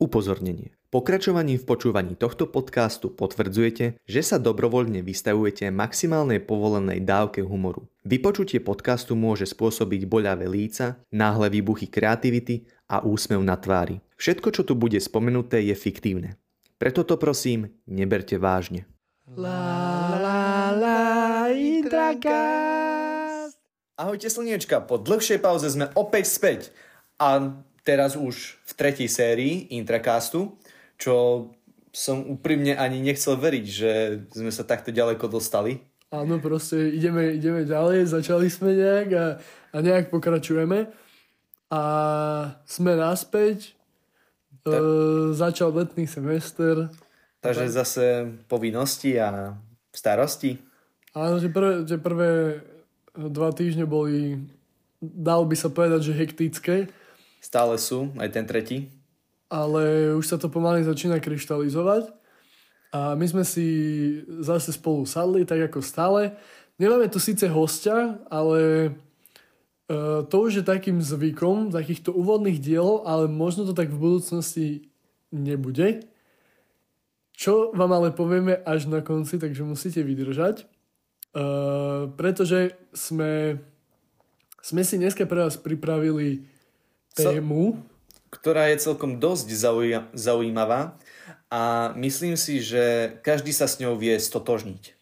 Upozornenie. Pokračovaním v počúvaní tohto podcastu potvrdzujete, že sa dobrovoľne vystavujete maximálnej povolenej dávke humoru. Vypočutie podcastu môže spôsobiť boľavé líca, náhle výbuchy kreativity a úsmev na tvári. Všetko, čo tu bude spomenuté, je fiktívne. Preto to prosím, neberte vážne. La, la, la, Ahojte slniečka, po dlhšej pauze sme opäť späť. A teraz už v tretej sérii Intracastu, čo som úprimne ani nechcel veriť, že sme sa takto ďaleko dostali. Áno, proste ideme, ideme ďalej, začali sme nejak a, a nejak pokračujeme. A sme naspäť, tak. e, začal letný semester. Takže tak. zase povinnosti a starosti. Áno, že prvé, že prvé dva týždne boli, dal by sa povedať, že hektické Stále sú, aj ten tretí. Ale už sa to pomaly začína kryštalizovať. A my sme si zase spolu sadli, tak ako stále. Nemáme tu síce hostia, ale uh, to už je takým zvykom takýchto úvodných dielov, ale možno to tak v budúcnosti nebude. Čo vám ale povieme až na konci, takže musíte vydržať. Uh, pretože sme, sme si dneska pre vás pripravili tému. Ktorá je celkom dosť zaujímavá a myslím si, že každý sa s ňou vie stotožniť.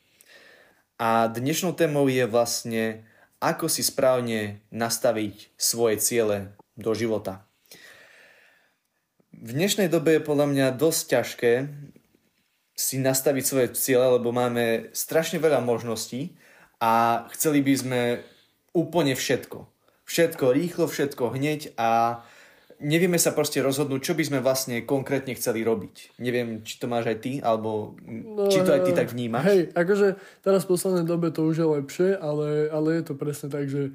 A dnešnou témou je vlastne, ako si správne nastaviť svoje ciele do života. V dnešnej dobe je podľa mňa dosť ťažké si nastaviť svoje ciele, lebo máme strašne veľa možností a chceli by sme úplne všetko všetko rýchlo, všetko hneď a nevieme sa proste rozhodnúť, čo by sme vlastne konkrétne chceli robiť. Neviem, či to máš aj ty, alebo no, či to aj ty tak vnímaš. Hej, akože teraz v poslednej dobe to už je lepšie, ale, ale je to presne tak, že,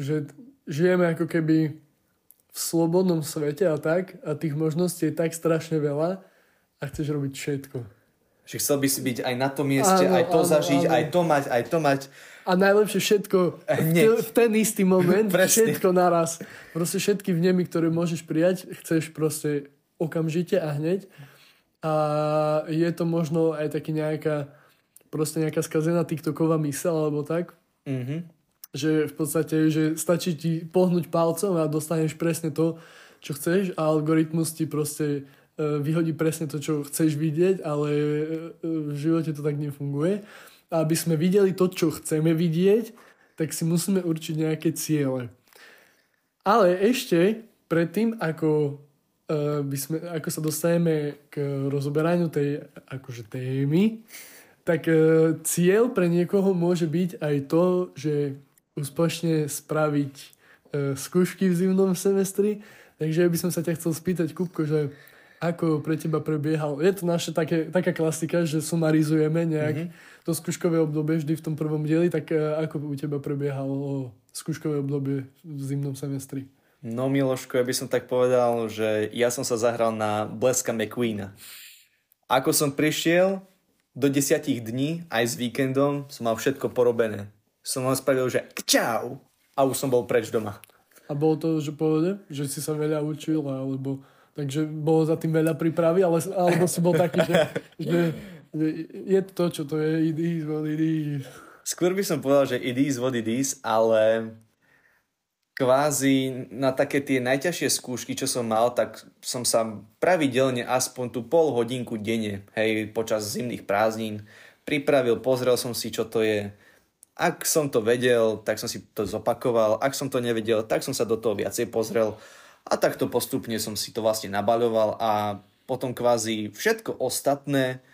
že žijeme ako keby v slobodnom svete a tak a tých možností je tak strašne veľa a chceš robiť všetko. Že chcel by si byť aj na tom mieste, áno, aj to áno, zažiť, áno. aj to mať, aj to mať. A najlepšie všetko hneď. v ten istý moment, všetko naraz. Proste všetky vnemy, ktoré môžeš prijať, chceš proste okamžite a hneď. A je to možno aj taký nejaká proste nejaká skazená TikToková mysel alebo tak. Mm-hmm. Že v podstate, že stačí ti pohnúť palcom a dostaneš presne to, čo chceš a algoritmus ti proste E, vyhodí presne to, čo chceš vidieť, ale e, v živote to tak nefunguje. A aby sme videli to, čo chceme vidieť, tak si musíme určiť nejaké ciele. Ale ešte predtým, ako, uh, by sme, ako sa dostaneme k rozoberaniu tej akože témy, tak uh, cieľ pre niekoho môže byť aj to, že úspešne spraviť uh, skúšky v zimnom semestri. Takže by som sa ťa chcel spýtať, Kupko, že ako pre teba prebiehal? Je to naša také, taká klasika, že sumarizujeme nejak mm-hmm. to skúškové obdobie vždy v tom prvom dieli, tak e, ako u teba prebiehalo skúškové obdobie v zimnom semestri? No Miloško, ja by som tak povedal, že ja som sa zahral na Bleska McQueena. Ako som prišiel, do desiatich dní, aj s víkendom, som mal všetko porobené. Som len spravil, že čau! A už som bol preč doma. A bolo to, že povede, že si sa veľa učil, alebo Takže bolo za tým veľa prípravy, ale, alebo si bol taký, že, že, je to, čo to je, it is what it is. Skôr by som povedal, že it is what it is, ale kvázi na také tie najťažšie skúšky, čo som mal, tak som sa pravidelne aspoň tú pol hodinku denne, hej, počas zimných prázdnin pripravil, pozrel som si, čo to je. Ak som to vedel, tak som si to zopakoval. Ak som to nevedel, tak som sa do toho viacej pozrel a takto postupne som si to vlastne nabaľoval a potom kvázi všetko ostatné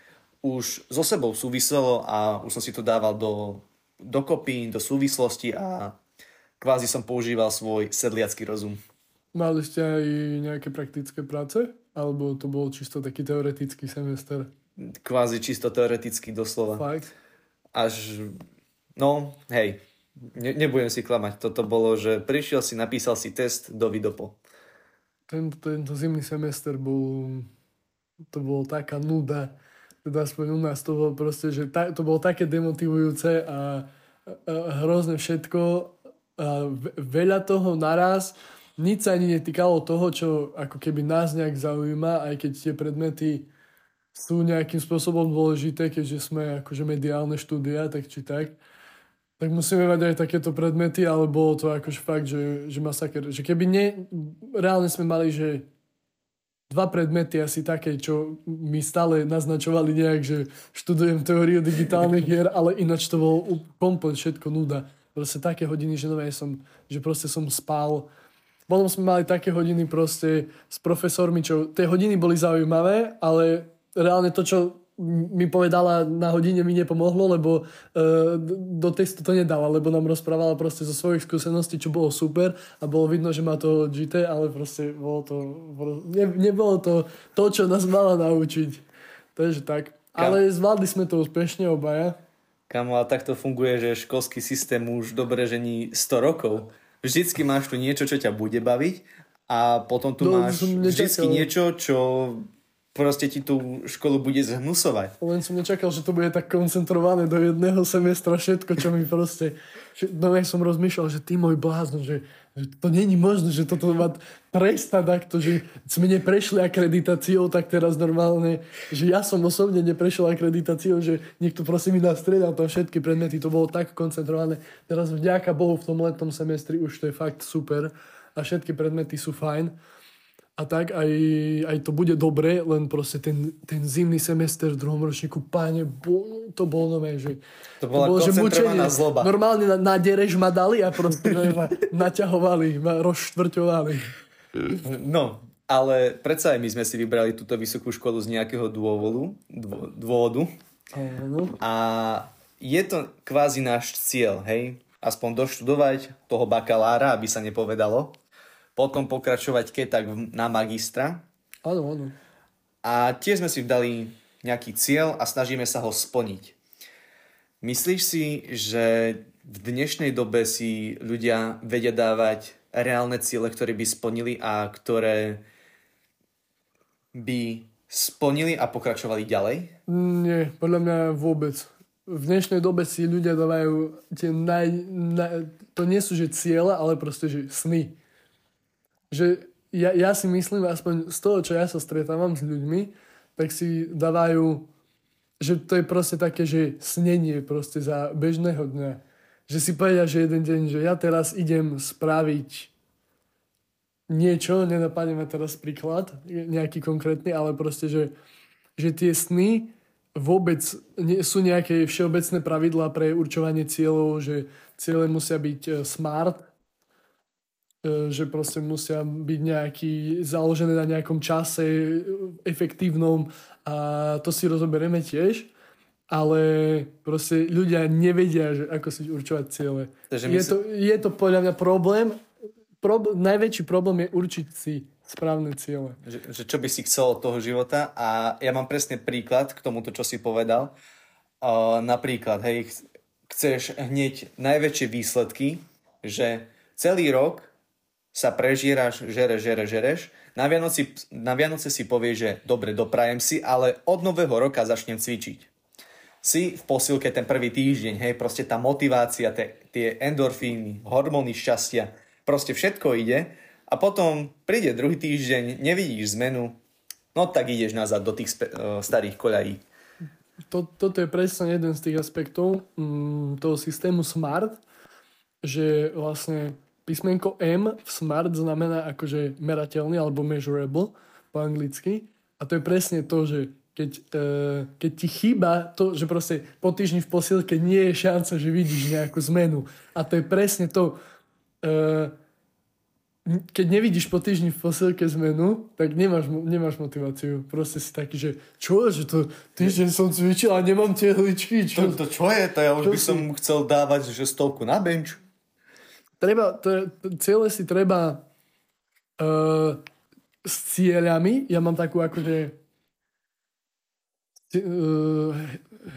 už so sebou súviselo a už som si to dával do, dokopy, do súvislosti a kvázi som používal svoj sedliacký rozum. Mali ste aj nejaké praktické práce? Alebo to bol čisto taký teoretický semester? Kvázi čisto teoretický doslova. Fakt? Až, no, hej, ne, nebudem si klamať. Toto bolo, že prišiel si, napísal si test do Vidopo tento, tento zimný semester bol, to bolo taká nuda, teda aspoň u nás to bolo proste, že ta, to bolo také demotivujúce a, a, a hrozne všetko. A veľa toho naraz. Nič sa ani netýkalo toho, čo ako keby nás nejak zaujíma, aj keď tie predmety sú nejakým spôsobom dôležité, keďže sme akože mediálne štúdia, tak či tak, tak musíme mať aj takéto predmety, ale bolo to akože fakt, že, že masaker. Že keby ne, reálne sme mali, že dva predmety asi také, čo mi stále naznačovali nejak, že študujem teóriu digitálnych hier, ale ináč to bolo komplet všetko nuda. Proste také hodiny, že nové som, že proste som spal. Potom sme mali také hodiny proste s profesormi, čo tie hodiny boli zaujímavé, ale reálne to, čo mi povedala na hodine mi nepomohlo, lebo uh, do testu to nedala, lebo nám rozprávala proste zo svojich skúseností, čo bolo super a bolo vidno, že má to GT, ale proste bolo to, ne, nebolo to to, čo nás mala naučiť. Takže tak. Kam? Ale zvládli sme to úspešne obaja. Kamo, a takto funguje, že školský systém už dobre žení 100 rokov. Vždycky máš tu niečo, čo ťa bude baviť a potom tu no, máš vždycky niečo, čo proste ti tú školu bude zhnusovať. Len som nečakal, že to bude tak koncentrované do jedného semestra všetko, čo mi proste... No ja som rozmýšľal, že ty môj blázno, že, že to není možné, že toto má prestať takto, že sme neprešli akreditáciou, tak teraz normálne, že ja som osobne neprešiel akreditáciou, že niekto prosím mi nastriedal tam všetky predmety, to bolo tak koncentrované. Teraz vďaka Bohu v tom letnom semestri už to je fakt super a všetky predmety sú fajn a tak aj, aj to bude dobre, len proste ten, ten zimný semester v druhom ročníku, páne, bo, to bolo nové, že... To bola to bolo, že zloba. Normálne na, na derež ma dali a proste ma naťahovali, ma rozštvrťovali. No, ale predsa aj my sme si vybrali túto vysokú školu z nejakého dôvodu. Dô, dôvodu. Áno. A je to kvázi náš cieľ, hej? Aspoň doštudovať toho bakalára, aby sa nepovedalo potom pokračovať keď tak na magistra. Áno, áno. A tiež sme si dali nejaký cieľ a snažíme sa ho splniť. Myslíš si, že v dnešnej dobe si ľudia vedia dávať reálne ciele, ktoré by splnili a ktoré by splnili a pokračovali ďalej? Nie, podľa mňa vôbec. V dnešnej dobe si ľudia dávajú tie naj, naj, to nie sú že ciele, ale proste že sny že ja, ja si myslím, aspoň z toho, čo ja sa stretávam s ľuďmi, tak si dávajú, že to je proste také, že snenie proste za bežného dňa. Že si povedia, že jeden deň, že ja teraz idem spraviť niečo, nenapadne ma teraz príklad, nejaký konkrétny, ale proste, že, že tie sny vôbec nie, sú nejaké všeobecné pravidlá pre určovanie cieľov, že ciele musia byť e, smart, že proste musia byť nejaký, založené na nejakom čase efektívnom a to si rozoberieme tiež, ale proste ľudia nevedia, že ako si určovať ciele. je, si... to, je to podľa mňa problém, Prob- najväčší problém je určiť si správne ciele. Že, že čo by si chcel od toho života a ja mám presne príklad k tomuto, čo si povedal. Uh, napríklad, hej, chceš hneď najväčšie výsledky, že celý rok sa prežíraš, žere, žere, žereš. Na, Vianoci, na Vianoce si povieš, že dobre, doprajem si, ale od nového roka začnem cvičiť. Si v posilke ten prvý týždeň, hej, proste tá motivácia, tie, tie endorfíny, hormóny šťastia, proste všetko ide a potom príde druhý týždeň, nevidíš zmenu, no tak ideš nazad do tých spe, uh, starých koľají. To, toto je presne jeden z tých aspektov mm, toho systému SMART, že vlastne Písmenko M v SMART znamená akože merateľný alebo measurable po anglicky. A to je presne to, že keď, uh, keď ti chýba to, že proste po týždni v posilke nie je šanca, že vidíš nejakú zmenu. A to je presne to, uh, keď nevidíš po týždni v posilke zmenu, tak nemáš, nemáš motiváciu. Proste si taký, že čo, že to týždeň som cvičil a nemám tie hličky. Čo? To, to čo je? To ja už čo by si... som chcel dávať, že stovku na bench treba, to, cieľe si treba uh, s cieľami, ja mám takú akože uh,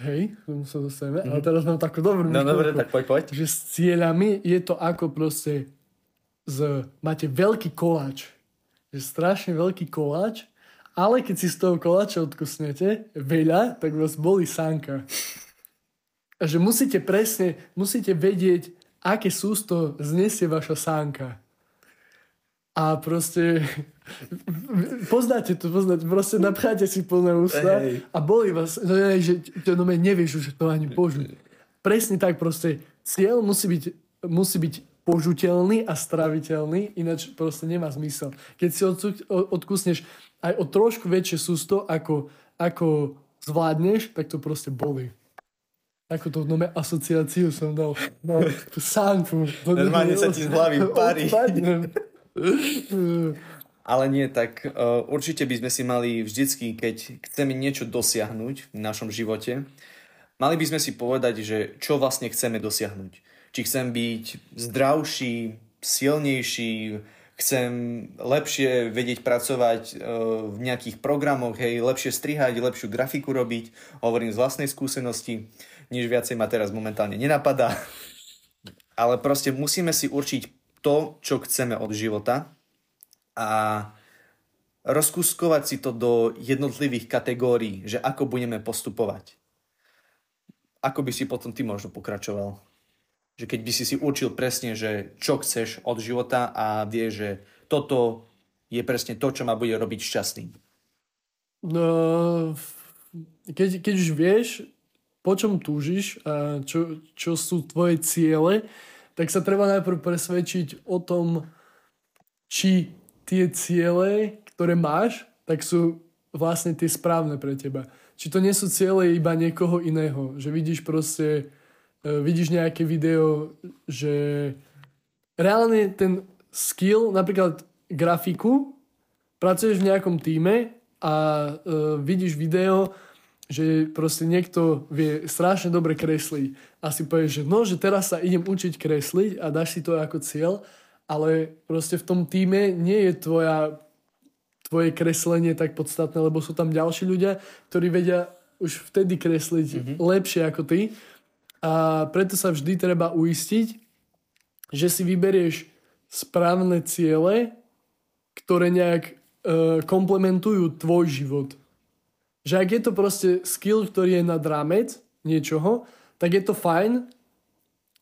hej, sa dostaneme, mm-hmm. ale teraz mám takú dobrú No dobre, tak poď, poď. Že s cieľami je to ako proste z, máte veľký koláč, že strašne veľký koláč, ale keď si z toho koláča odkusnete veľa, tak vás boli sánka. A že musíte presne, musíte vedieť, aké sústo znesie vaša sánka. a proste poznáte to, poznáte, proste napcháte si plné ústa hey. a boli vás, no, že to no, nevieš už to ani požuť. Presne tak proste, cieľ musí byť, musí byť požuteľný a straviteľný, ináč proste nemá zmysel. Keď si odkusneš aj o trošku väčšie sústo, ako, ako zvládneš, tak to proste boli. Ako to nome asociáciu som dal. No, sánku. Normálne sa ti z hlavy parí. Ale nie, tak uh, určite by sme si mali vždycky, keď chceme niečo dosiahnuť v našom živote, mali by sme si povedať, že čo vlastne chceme dosiahnuť. Či chcem byť zdravší, silnejší, chcem lepšie vedieť pracovať uh, v nejakých programoch, hej, lepšie strihať, lepšiu grafiku robiť, hovorím z vlastnej skúsenosti, nič viacej ma teraz momentálne nenapadá. Ale proste musíme si určiť to, čo chceme od života a rozkuskovať si to do jednotlivých kategórií, že ako budeme postupovať. Ako by si potom ty možno pokračoval? Že keď by si si určil presne, že čo chceš od života a vie, že toto je presne to, čo ma bude robiť šťastným. No, keď, keď už vieš, po čom túžiš a čo, čo sú tvoje ciele, tak sa treba najprv presvedčiť o tom, či tie ciele, ktoré máš, tak sú vlastne tie správne pre teba. Či to nie sú ciele iba niekoho iného. Že vidíš proste, uh, vidíš nejaké video, že reálne ten skill, napríklad grafiku, pracuješ v nejakom týme a uh, vidíš video, že proste niekto vie strašne dobre kresliť a si povieš, že no, že teraz sa idem učiť kresliť a dáš si to ako cieľ, ale proste v tom týme nie je tvoja, tvoje kreslenie tak podstatné, lebo sú tam ďalší ľudia, ktorí vedia už vtedy kresliť mm-hmm. lepšie ako ty a preto sa vždy treba uistiť, že si vyberieš správne ciele, ktoré nejak e, komplementujú tvoj život že ak je to proste skill, ktorý je nad rámec niečoho, tak je to fajn,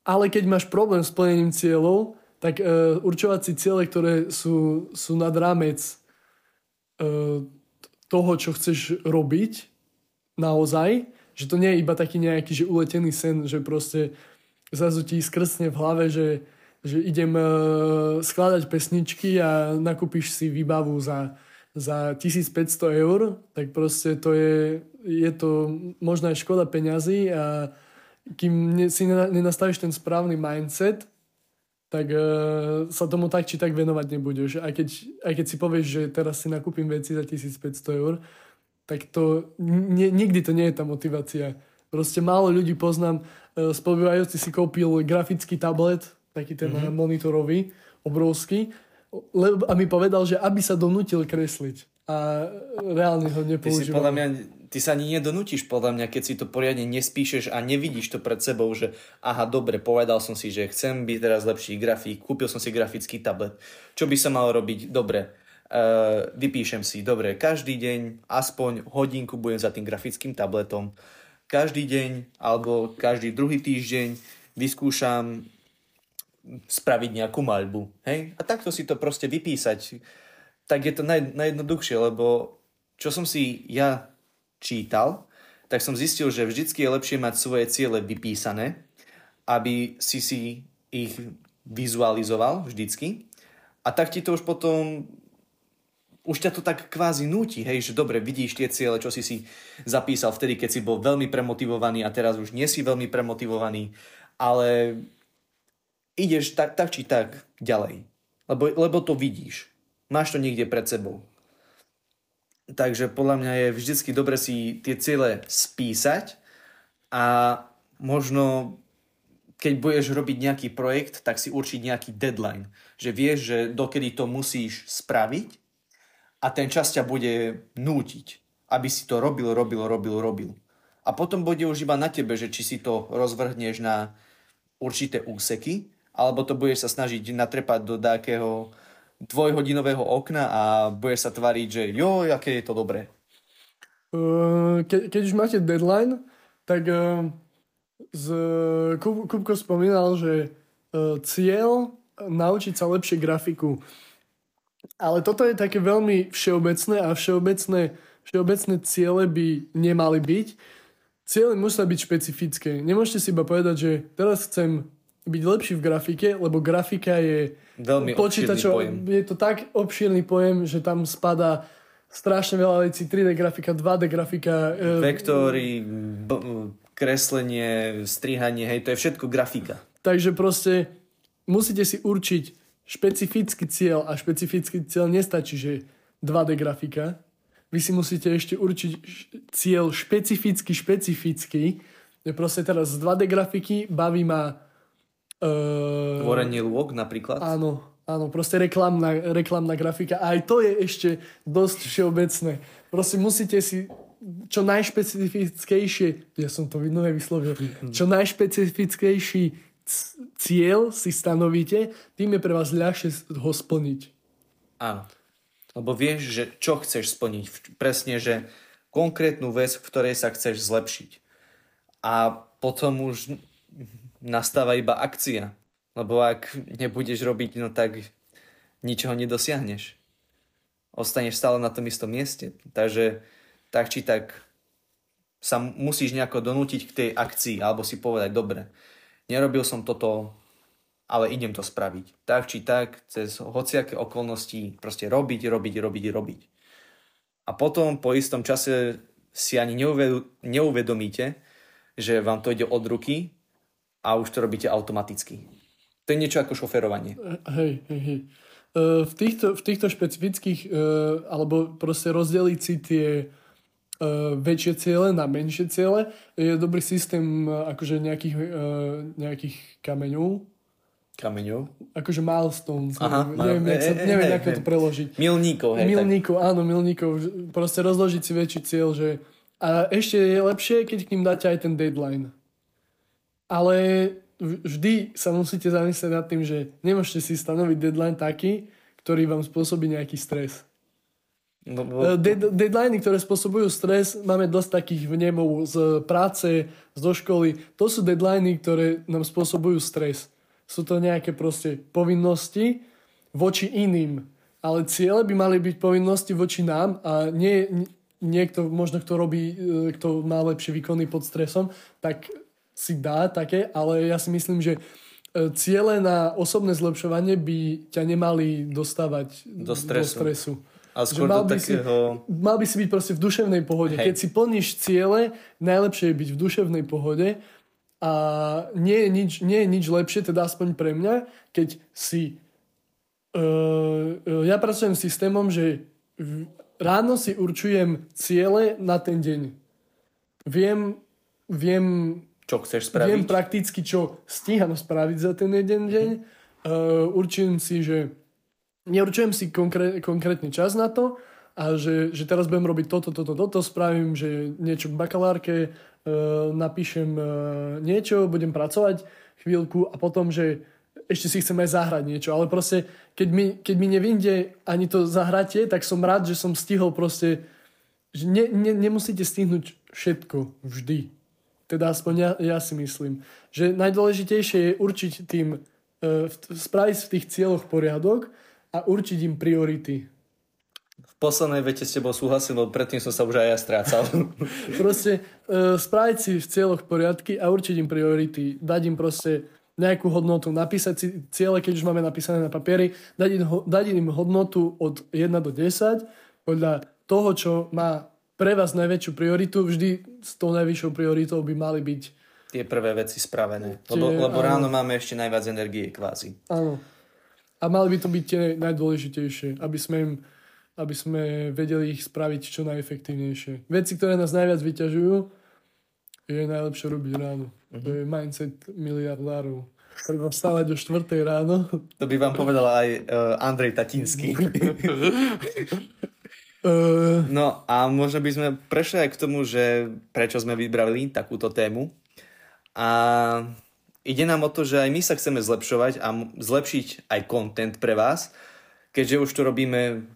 ale keď máš problém s plnením cieľov, tak uh, určovať si ciele, ktoré sú, sú nad rámec uh, toho, čo chceš robiť naozaj, že to nie je iba taký nejaký že uletený sen, že proste zrazu ti skrsne v hlave, že, že idem uh, skladať pesničky a nakúpiš si výbavu za za 1500 eur, tak proste to je, je to možno aj škoda peňazí a kým si nenastavíš ten správny mindset, tak uh, sa tomu tak či tak venovať nebudeš. Aj keď, aj keď si povieš, že teraz si nakúpim veci za 1500 eur, tak to nie, nikdy to nie je tá motivácia. Proste málo ľudí poznám, uh, spolubývajúci si kúpil grafický tablet, taký ten mm-hmm. monitorový, obrovský, lebo, a mi povedal, že aby sa donútil kresliť. A reálne ho nepoužíval. Ty si podľa mňa, ty sa ani nedonútiš podľa mňa, keď si to poriadne nespíšeš a nevidíš to pred sebou, že aha, dobre, povedal som si, že chcem byť teraz lepší grafik, kúpil som si grafický tablet. Čo by sa malo robiť? Dobre, uh, vypíšem si, dobre, každý deň aspoň hodinku budem za tým grafickým tabletom. Každý deň alebo každý druhý týždeň vyskúšam spraviť nejakú maľbu. Hej? A takto si to proste vypísať, tak je to naj, najjednoduchšie, lebo čo som si ja čítal, tak som zistil, že vždycky je lepšie mať svoje ciele vypísané, aby si si ich vizualizoval vždycky a tak ti to už potom už ťa to tak kvázi núti, hej, že dobre, vidíš tie ciele, čo si si zapísal vtedy, keď si bol veľmi premotivovaný a teraz už nie si veľmi premotivovaný, ale ideš tak, tak či tak ďalej. Lebo, lebo to vidíš. Máš to niekde pred sebou. Takže podľa mňa je vždycky dobre si tie ciele spísať a možno keď budeš robiť nejaký projekt, tak si určiť nejaký deadline. Že vieš, že dokedy to musíš spraviť a ten čas ťa bude nútiť, aby si to robil, robil, robil, robil. A potom bude už iba na tebe, že či si to rozvrhneš na určité úseky alebo to budeš sa snažiť natrepať do nejakého dvojhodinového okna a budeš sa tváriť, že jo, aké je to dobré. Ke, keď už máte deadline, tak z, Kub, Kubko spomínal, že cieľ naučiť sa lepšie grafiku Ale toto je také veľmi všeobecné a všeobecné, všeobecné ciele by nemali byť. Ciele musia byť špecifické. Nemôžete si iba povedať, že teraz chcem byť lepší v grafike, lebo grafika je veľmi počítačov, pojem. Je to tak obšírny pojem, že tam spadá strašne veľa vecí. 3D grafika, 2D grafika. E, Vektory, b- kreslenie, strihanie, hej, to je všetko grafika. Takže proste musíte si určiť špecifický cieľ a špecifický cieľ nestačí, že 2D grafika. Vy si musíte ešte určiť cieľ špecificky, špecifický. Proste teraz z 2D grafiky baví ma... Uh, Tvorenie lôk napríklad? Áno, áno, proste reklamná, reklamná grafika. A aj to je ešte dosť všeobecné. Proste musíte si čo najšpecifickejšie, ja som to vidno vyslovil, čo najšpecifickejší cieľ si stanovíte, tým je pre vás ľahšie ho splniť. Áno. Lebo vieš, že čo chceš splniť. Presne, že konkrétnu vec, v ktorej sa chceš zlepšiť. A potom už nastáva iba akcia. Lebo ak nebudeš robiť, no tak ničoho nedosiahneš. Ostaneš stále na tom istom mieste. Takže tak či tak sa musíš nejako donútiť k tej akcii, alebo si povedať, dobre, nerobil som toto, ale idem to spraviť. Tak či tak, cez hociaké okolnosti, proste robiť, robiť, robiť, robiť. A potom po istom čase si ani neuvedomíte, že vám to ide od ruky a už to robíte automaticky. To je niečo ako šoferovanie. Hej, hej, hej. E, v týchto, v týchto špecifických, e, alebo proste rozdeliť si tie uh, väčšie ciele na menšie ciele. Je dobrý systém akože nejakých, nejakých kameňov. Kameňov? Akože milestones. Aha, neviem, neviem, e, e, neviem e, ako to preložiť. Milníkov. Hej, milníkov, tak. áno, milníkov. Proste rozložiť si väčší cieľ, že a ešte je lepšie, keď k ním dáte aj ten deadline. Ale vždy sa musíte zamyslieť nad tým, že nemôžete si stanoviť deadline taký, ktorý vám spôsobí nejaký stres. No, no. Dead, deadliny, ktoré spôsobujú stres, máme dosť takých vnemov z práce, zo školy. To sú deadliny, ktoré nám spôsobujú stres. Sú to nejaké proste povinnosti voči iným. Ale ciele by mali byť povinnosti voči nám a nie niekto, možno kto robí, e, kto má lepšie výkony pod stresom, tak si dá také, ale ja si myslím, že e, ciele na osobné zlepšovanie by ťa nemali dostávať do stresu. Do stresu. A skôr mal, by takého... si, mal by si byť proste v duševnej pohode. Hej. Keď si plníš ciele, najlepšie je byť v duševnej pohode a nie je nič, nie je nič lepšie, teda aspoň pre mňa, keď si... Uh, ja pracujem s systémom, že ráno si určujem ciele na ten deň. Viem, viem čo chceš spraviť? Viem prakticky, čo stíham spraviť za ten jeden deň. Uh, určujem si, že neurčujem si konkré, konkrétny čas na to a že, že teraz budem robiť toto, toto, toto, spravím, že niečo k bakalárke, e, napíšem e, niečo, budem pracovať chvíľku a potom, že ešte si chcem aj zahrať niečo, ale proste keď mi, keď mi nevinde ani to zahratie, tak som rád, že som stihol proste, že ne, ne, nemusíte stihnúť všetko vždy. Teda aspoň ja, ja si myslím, že najdôležitejšie je určiť tým, e, spraviť v tých cieľoch poriadok a určiť im priority. V poslednej vete s tebou súhlasím, lebo predtým som sa už aj ja strácal. proste uh, spraviť si v cieľoch poriadky a určiť im priority. Dať im proste nejakú hodnotu, napísať si ciele, keď už máme napísané na papieri, dať im, dať im hodnotu od 1 do 10 podľa toho, čo má pre vás najväčšiu prioritu. Vždy s tou najvyššou prioritou by mali byť tie prvé veci spravené. Lebo, lebo ráno máme ešte najviac energie kvázi. Áno. A mali by to byť tie najdôležitejšie, aby sme, im, aby sme vedeli ich spraviť čo najefektívnejšie. Veci, ktoré nás najviac vyťažujú, je najlepšie robiť ráno. Uh-huh. To je mindset miliardárov. Treba vstávať do 4 ráno. To by vám povedal aj uh, Andrej Tatinský. uh... No a možno by sme prešli aj k tomu, že prečo sme vybrali takúto tému. A ide nám o to, že aj my sa chceme zlepšovať a zlepšiť aj content pre vás, keďže už tu robíme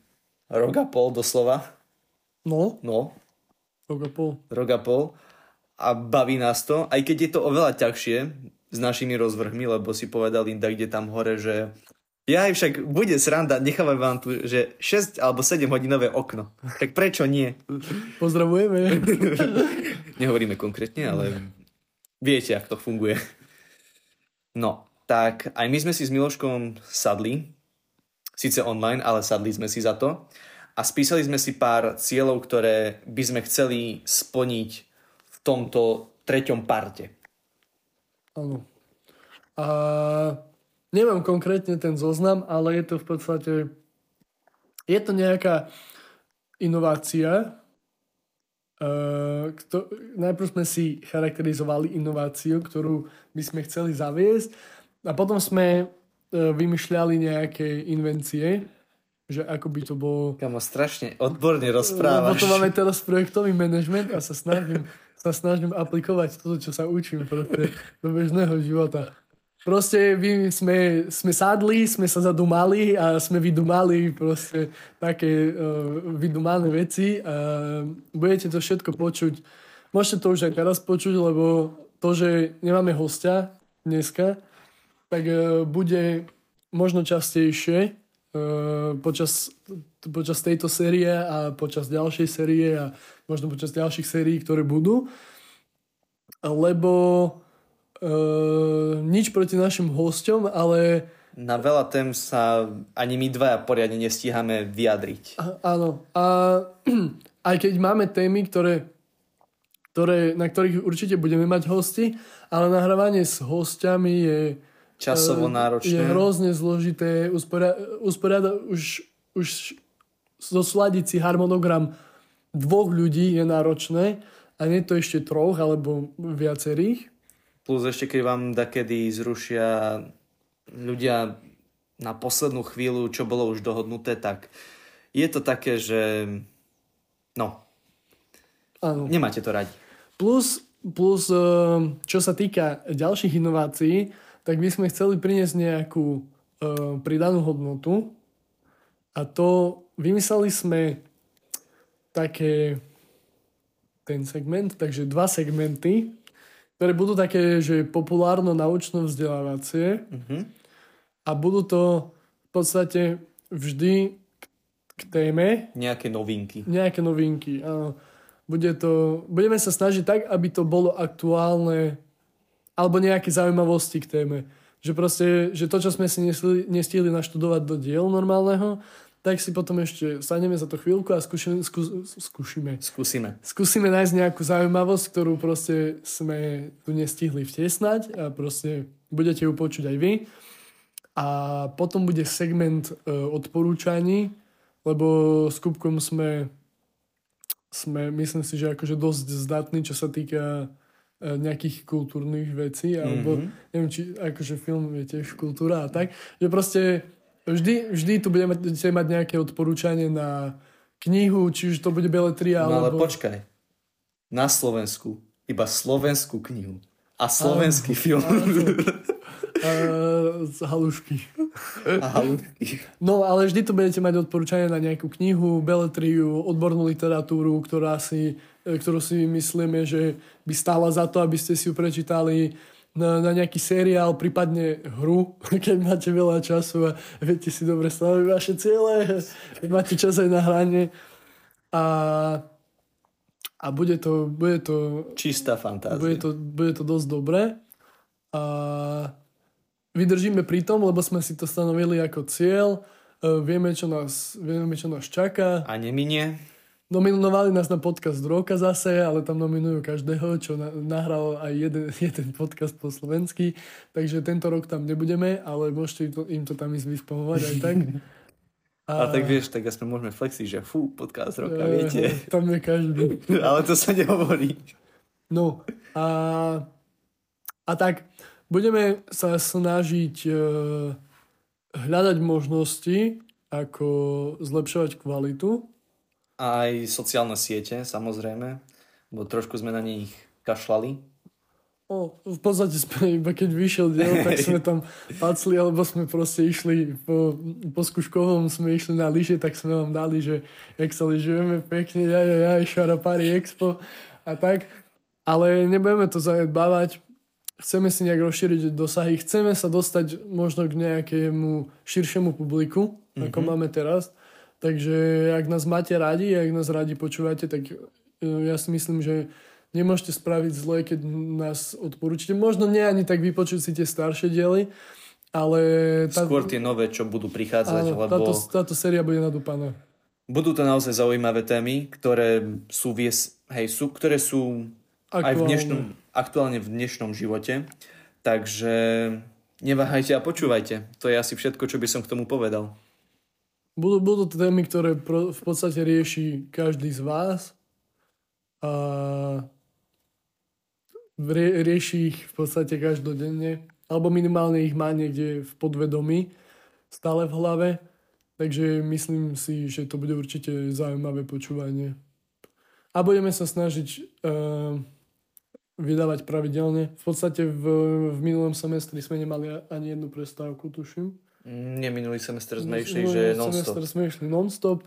rok a pol doslova. No. No. Rok a pol. Rok a pol. A baví nás to, aj keď je to oveľa ťažšie s našimi rozvrhmi, lebo si povedal Linda, kde tam hore, že Ja však bude sranda, nechávam vám tu, že 6 alebo 7 hodinové okno. Tak prečo nie? Pozdravujeme. Nehovoríme konkrétne, ale viete, ak to funguje. No, tak aj my sme si s Miloškom sadli, síce online, ale sadli sme si za to a spísali sme si pár cieľov, ktoré by sme chceli splniť v tomto treťom parte. Áno. A nemám konkrétne ten zoznam, ale je to v podstate je to nejaká inovácia. Uh, kto, najprv sme si charakterizovali inováciu, ktorú by sme chceli zaviesť a potom sme uh, vymýšľali nejaké invencie, že ako by to bolo... Kamo, strašne odborne rozprávaš. Potom máme teraz projektový manažment a sa snažím, sa snažím aplikovať to, čo sa učím proste do bežného života. Proste my sme, sme sadli, sme sa zadumali a sme vydumali proste také uh, vydumané veci a budete to všetko počuť. Môžete to už aj teraz počuť, lebo to, že nemáme hostia dneska, tak uh, bude možno častejšie uh, počas, počas tejto série a počas ďalšej série a možno počas ďalších sérií, ktoré budú. Lebo Uh, nič proti našim hosťom, ale... Na veľa tém sa ani my dvaja poriadne nestíhame vyjadriť. A, áno. A aj keď máme témy, ktoré, ktoré, na ktorých určite budeme mať hosti, ale nahrávanie s hostiami je... Časovo e, náročné. Je hrozne zložité. Usporiada, usporiada už, už zosladiť si harmonogram dvoch ľudí je náročné a nie to ešte troch alebo viacerých. Plus ešte, keď vám dakedy zrušia ľudia na poslednú chvíľu, čo bolo už dohodnuté, tak je to také, že no, ano. nemáte to radi. Plus, plus, eh, čo sa týka ďalších inovácií, tak by sme chceli priniesť nejakú uh, pridanú hodnotu a to vymysleli sme také ten segment, takže dva segmenty ktoré budú také, že populárno-naučno vzdelávacie uh-huh. a budú to v podstate vždy k téme. Nejaké novinky. Nejaké novinky, áno. Bude to, budeme sa snažiť tak, aby to bolo aktuálne alebo nejaké zaujímavosti k téme. Že proste, že to, čo sme si nestihli, nestihli naštudovať do diel normálneho, tak si potom ešte sadneme za to chvíľku a skúšime, skú, skúšime. Skúsime. Skúsime nájsť nejakú zaujímavosť, ktorú proste sme tu nestihli vtesnať a proste budete ju počuť aj vy. A potom bude segment e, odporúčaní, lebo s Kupkom sme, sme, myslím si, že akože dosť zdatní, čo sa týka e, nejakých kultúrnych vecí, alebo mm-hmm. neviem, či akože film je tiež kultúra a tak, že proste Vždy, vždy tu budeme mať nejaké odporúčanie na knihu, či už to bude beletria, no, ale alebo... počkaj. Na Slovensku. Iba slovenskú knihu. A slovenský a, film. A, z halušky. A halušky. No, ale vždy tu budete mať odporúčanie na nejakú knihu, beletriu, odbornú literatúru, ktorá si, ktorú si myslíme, že by stála za to, aby ste si ju prečítali na, na nejaký seriál, prípadne hru, keď máte veľa času a viete si dobre stanoviť vaše ciele, máte čas aj na hranie. A, a bude to, bude to... Čistá fantázia. Bude to, bude to dosť dobré. A vydržíme pri tom, lebo sme si to stanovili ako cieľ. E, vieme, čo nás, vieme, čo nás čaká. A neminie. Nominovali nás na podcast roka zase, ale tam nominujú každého, čo na, nahral aj jeden, jeden podcast po slovensky. Takže tento rok tam nebudeme, ale môžete to, im to tam ísť vyspomovať aj tak. A, a tak vieš, tak aspoň môžeme flexiť, že fú, podcast roka, e, viete. Tam je každý. ale to sa nehovorí. No a, a tak budeme sa snažiť e, hľadať možnosti, ako zlepšovať kvalitu aj sociálne siete, samozrejme, bo trošku sme na nich kašlali. O, v podstate sme iba keď vyšiel diel, tak sme tam pacli, alebo sme proste išli po, po skúškovom, sme išli na lyže, tak sme vám dali, že jak sa lyžujeme pekne, ja, ja, ja, Šarapari Expo a tak. Ale nebudeme to zanedbávať. chceme si nejak rozšíriť dosahy, chceme sa dostať možno k nejakému širšiemu publiku, mm-hmm. ako mhm. máme teraz. Takže ak nás máte radi, ak nás radi počúvate, tak e, ja si myslím, že nemôžete spraviť zle, keď nás odporúčite. Možno nie ani tak vypočuť si tie staršie diely, ale... Tá... Skôr tie nové, čo budú prichádzať, áno, lebo... Táto, táto séria bude nadúpaná. Budú to naozaj zaujímavé témy, ktoré sú, vies, hej, sú, ktoré sú aktuálne. aj v dnešnom, aktuálne v dnešnom živote. Takže neváhajte a počúvajte. To je asi všetko, čo by som k tomu povedal. Budú, budú to témy, ktoré pro, v podstate rieši každý z vás a rie, rieši ich v podstate každodenne, alebo minimálne ich má niekde v podvedomí, stále v hlave. Takže myslím si, že to bude určite zaujímavé počúvanie. A budeme sa snažiť uh, vydávať pravidelne. V podstate v, v minulom semestri sme nemali ani jednu prestávku, tuším. Neminulý semestr sme išli, že non-stop. semestr sme išli non-stop.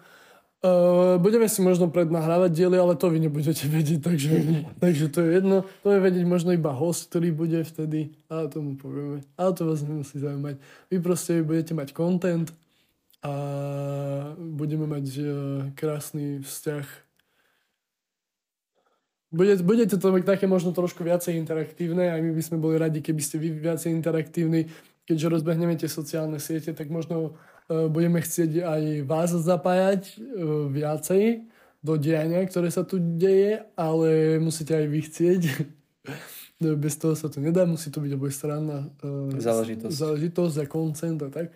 Uh, budeme si možno prednahrávať diely, ale to vy nebudete vedieť, takže, takže to je jedno. To je vedieť možno iba host, ktorý bude vtedy, ale tomu povieme. Ale to vás nemusí zaujímať. Vy proste budete mať content a budeme mať uh, krásny vzťah. Bude, budete to také možno trošku viacej interaktívne, aj my by sme boli radi, keby ste vy viacej interaktívni keďže rozbehneme tie sociálne siete, tak možno uh, budeme chcieť aj vás zapájať uh, viacej do diania, ktoré sa tu deje, ale musíte aj vy chcieť. Bez toho sa to nedá, musí to byť obojstranná uh, záležitosť. záležitosť a koncent a tak.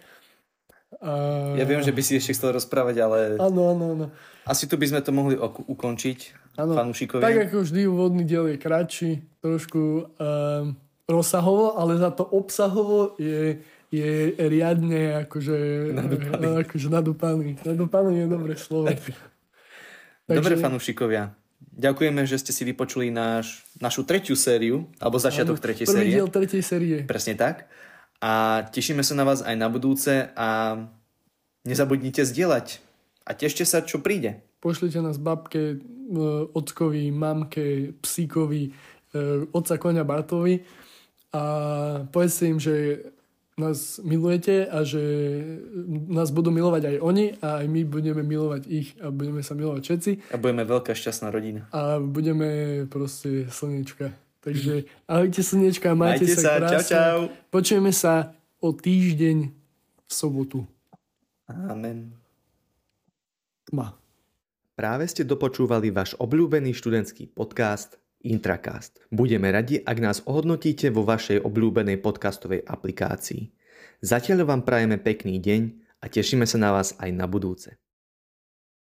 A... Ja viem, že by si ešte chcel rozprávať, ale... Áno, áno, áno. Asi tu by sme to mohli ok- ukončiť, ano, fanúšikovia. Tak ako vždy, úvodný diel je kratší, trošku... Uh, rozsahovo, ale za to obsahovo je, je riadne akože nadúpaný. Akože nadúpaný. Nadúpaný je dobré slovo. Takže... Dobre, fanúšikovia. Ďakujeme, že ste si vypočuli náš, našu tretiu sériu, alebo začiatok ano, tretej série. diel tretej série. Presne tak. A tešíme sa na vás aj na budúce a nezabudnite zdieľať. A tešte sa, čo príde. Pošlite nás babke, e, ockovi, mamke, psíkovi, e, otca konia Bartovi a povedzte im, že nás milujete a že nás budú milovať aj oni a aj my budeme milovať ich a budeme sa milovať všetci. A budeme veľká šťastná rodina. A budeme proste slnečka. Takže ahojte slnečka, majte, majte sa, sa krásne. Čau, čau. Počujeme sa o týždeň v sobotu. Amen. Ma. Práve ste dopočúvali váš obľúbený študentský podcast Intracast. Budeme radi, ak nás ohodnotíte vo vašej obľúbenej podcastovej aplikácii. Zatiaľ vám prajeme pekný deň a tešíme sa na vás aj na budúce.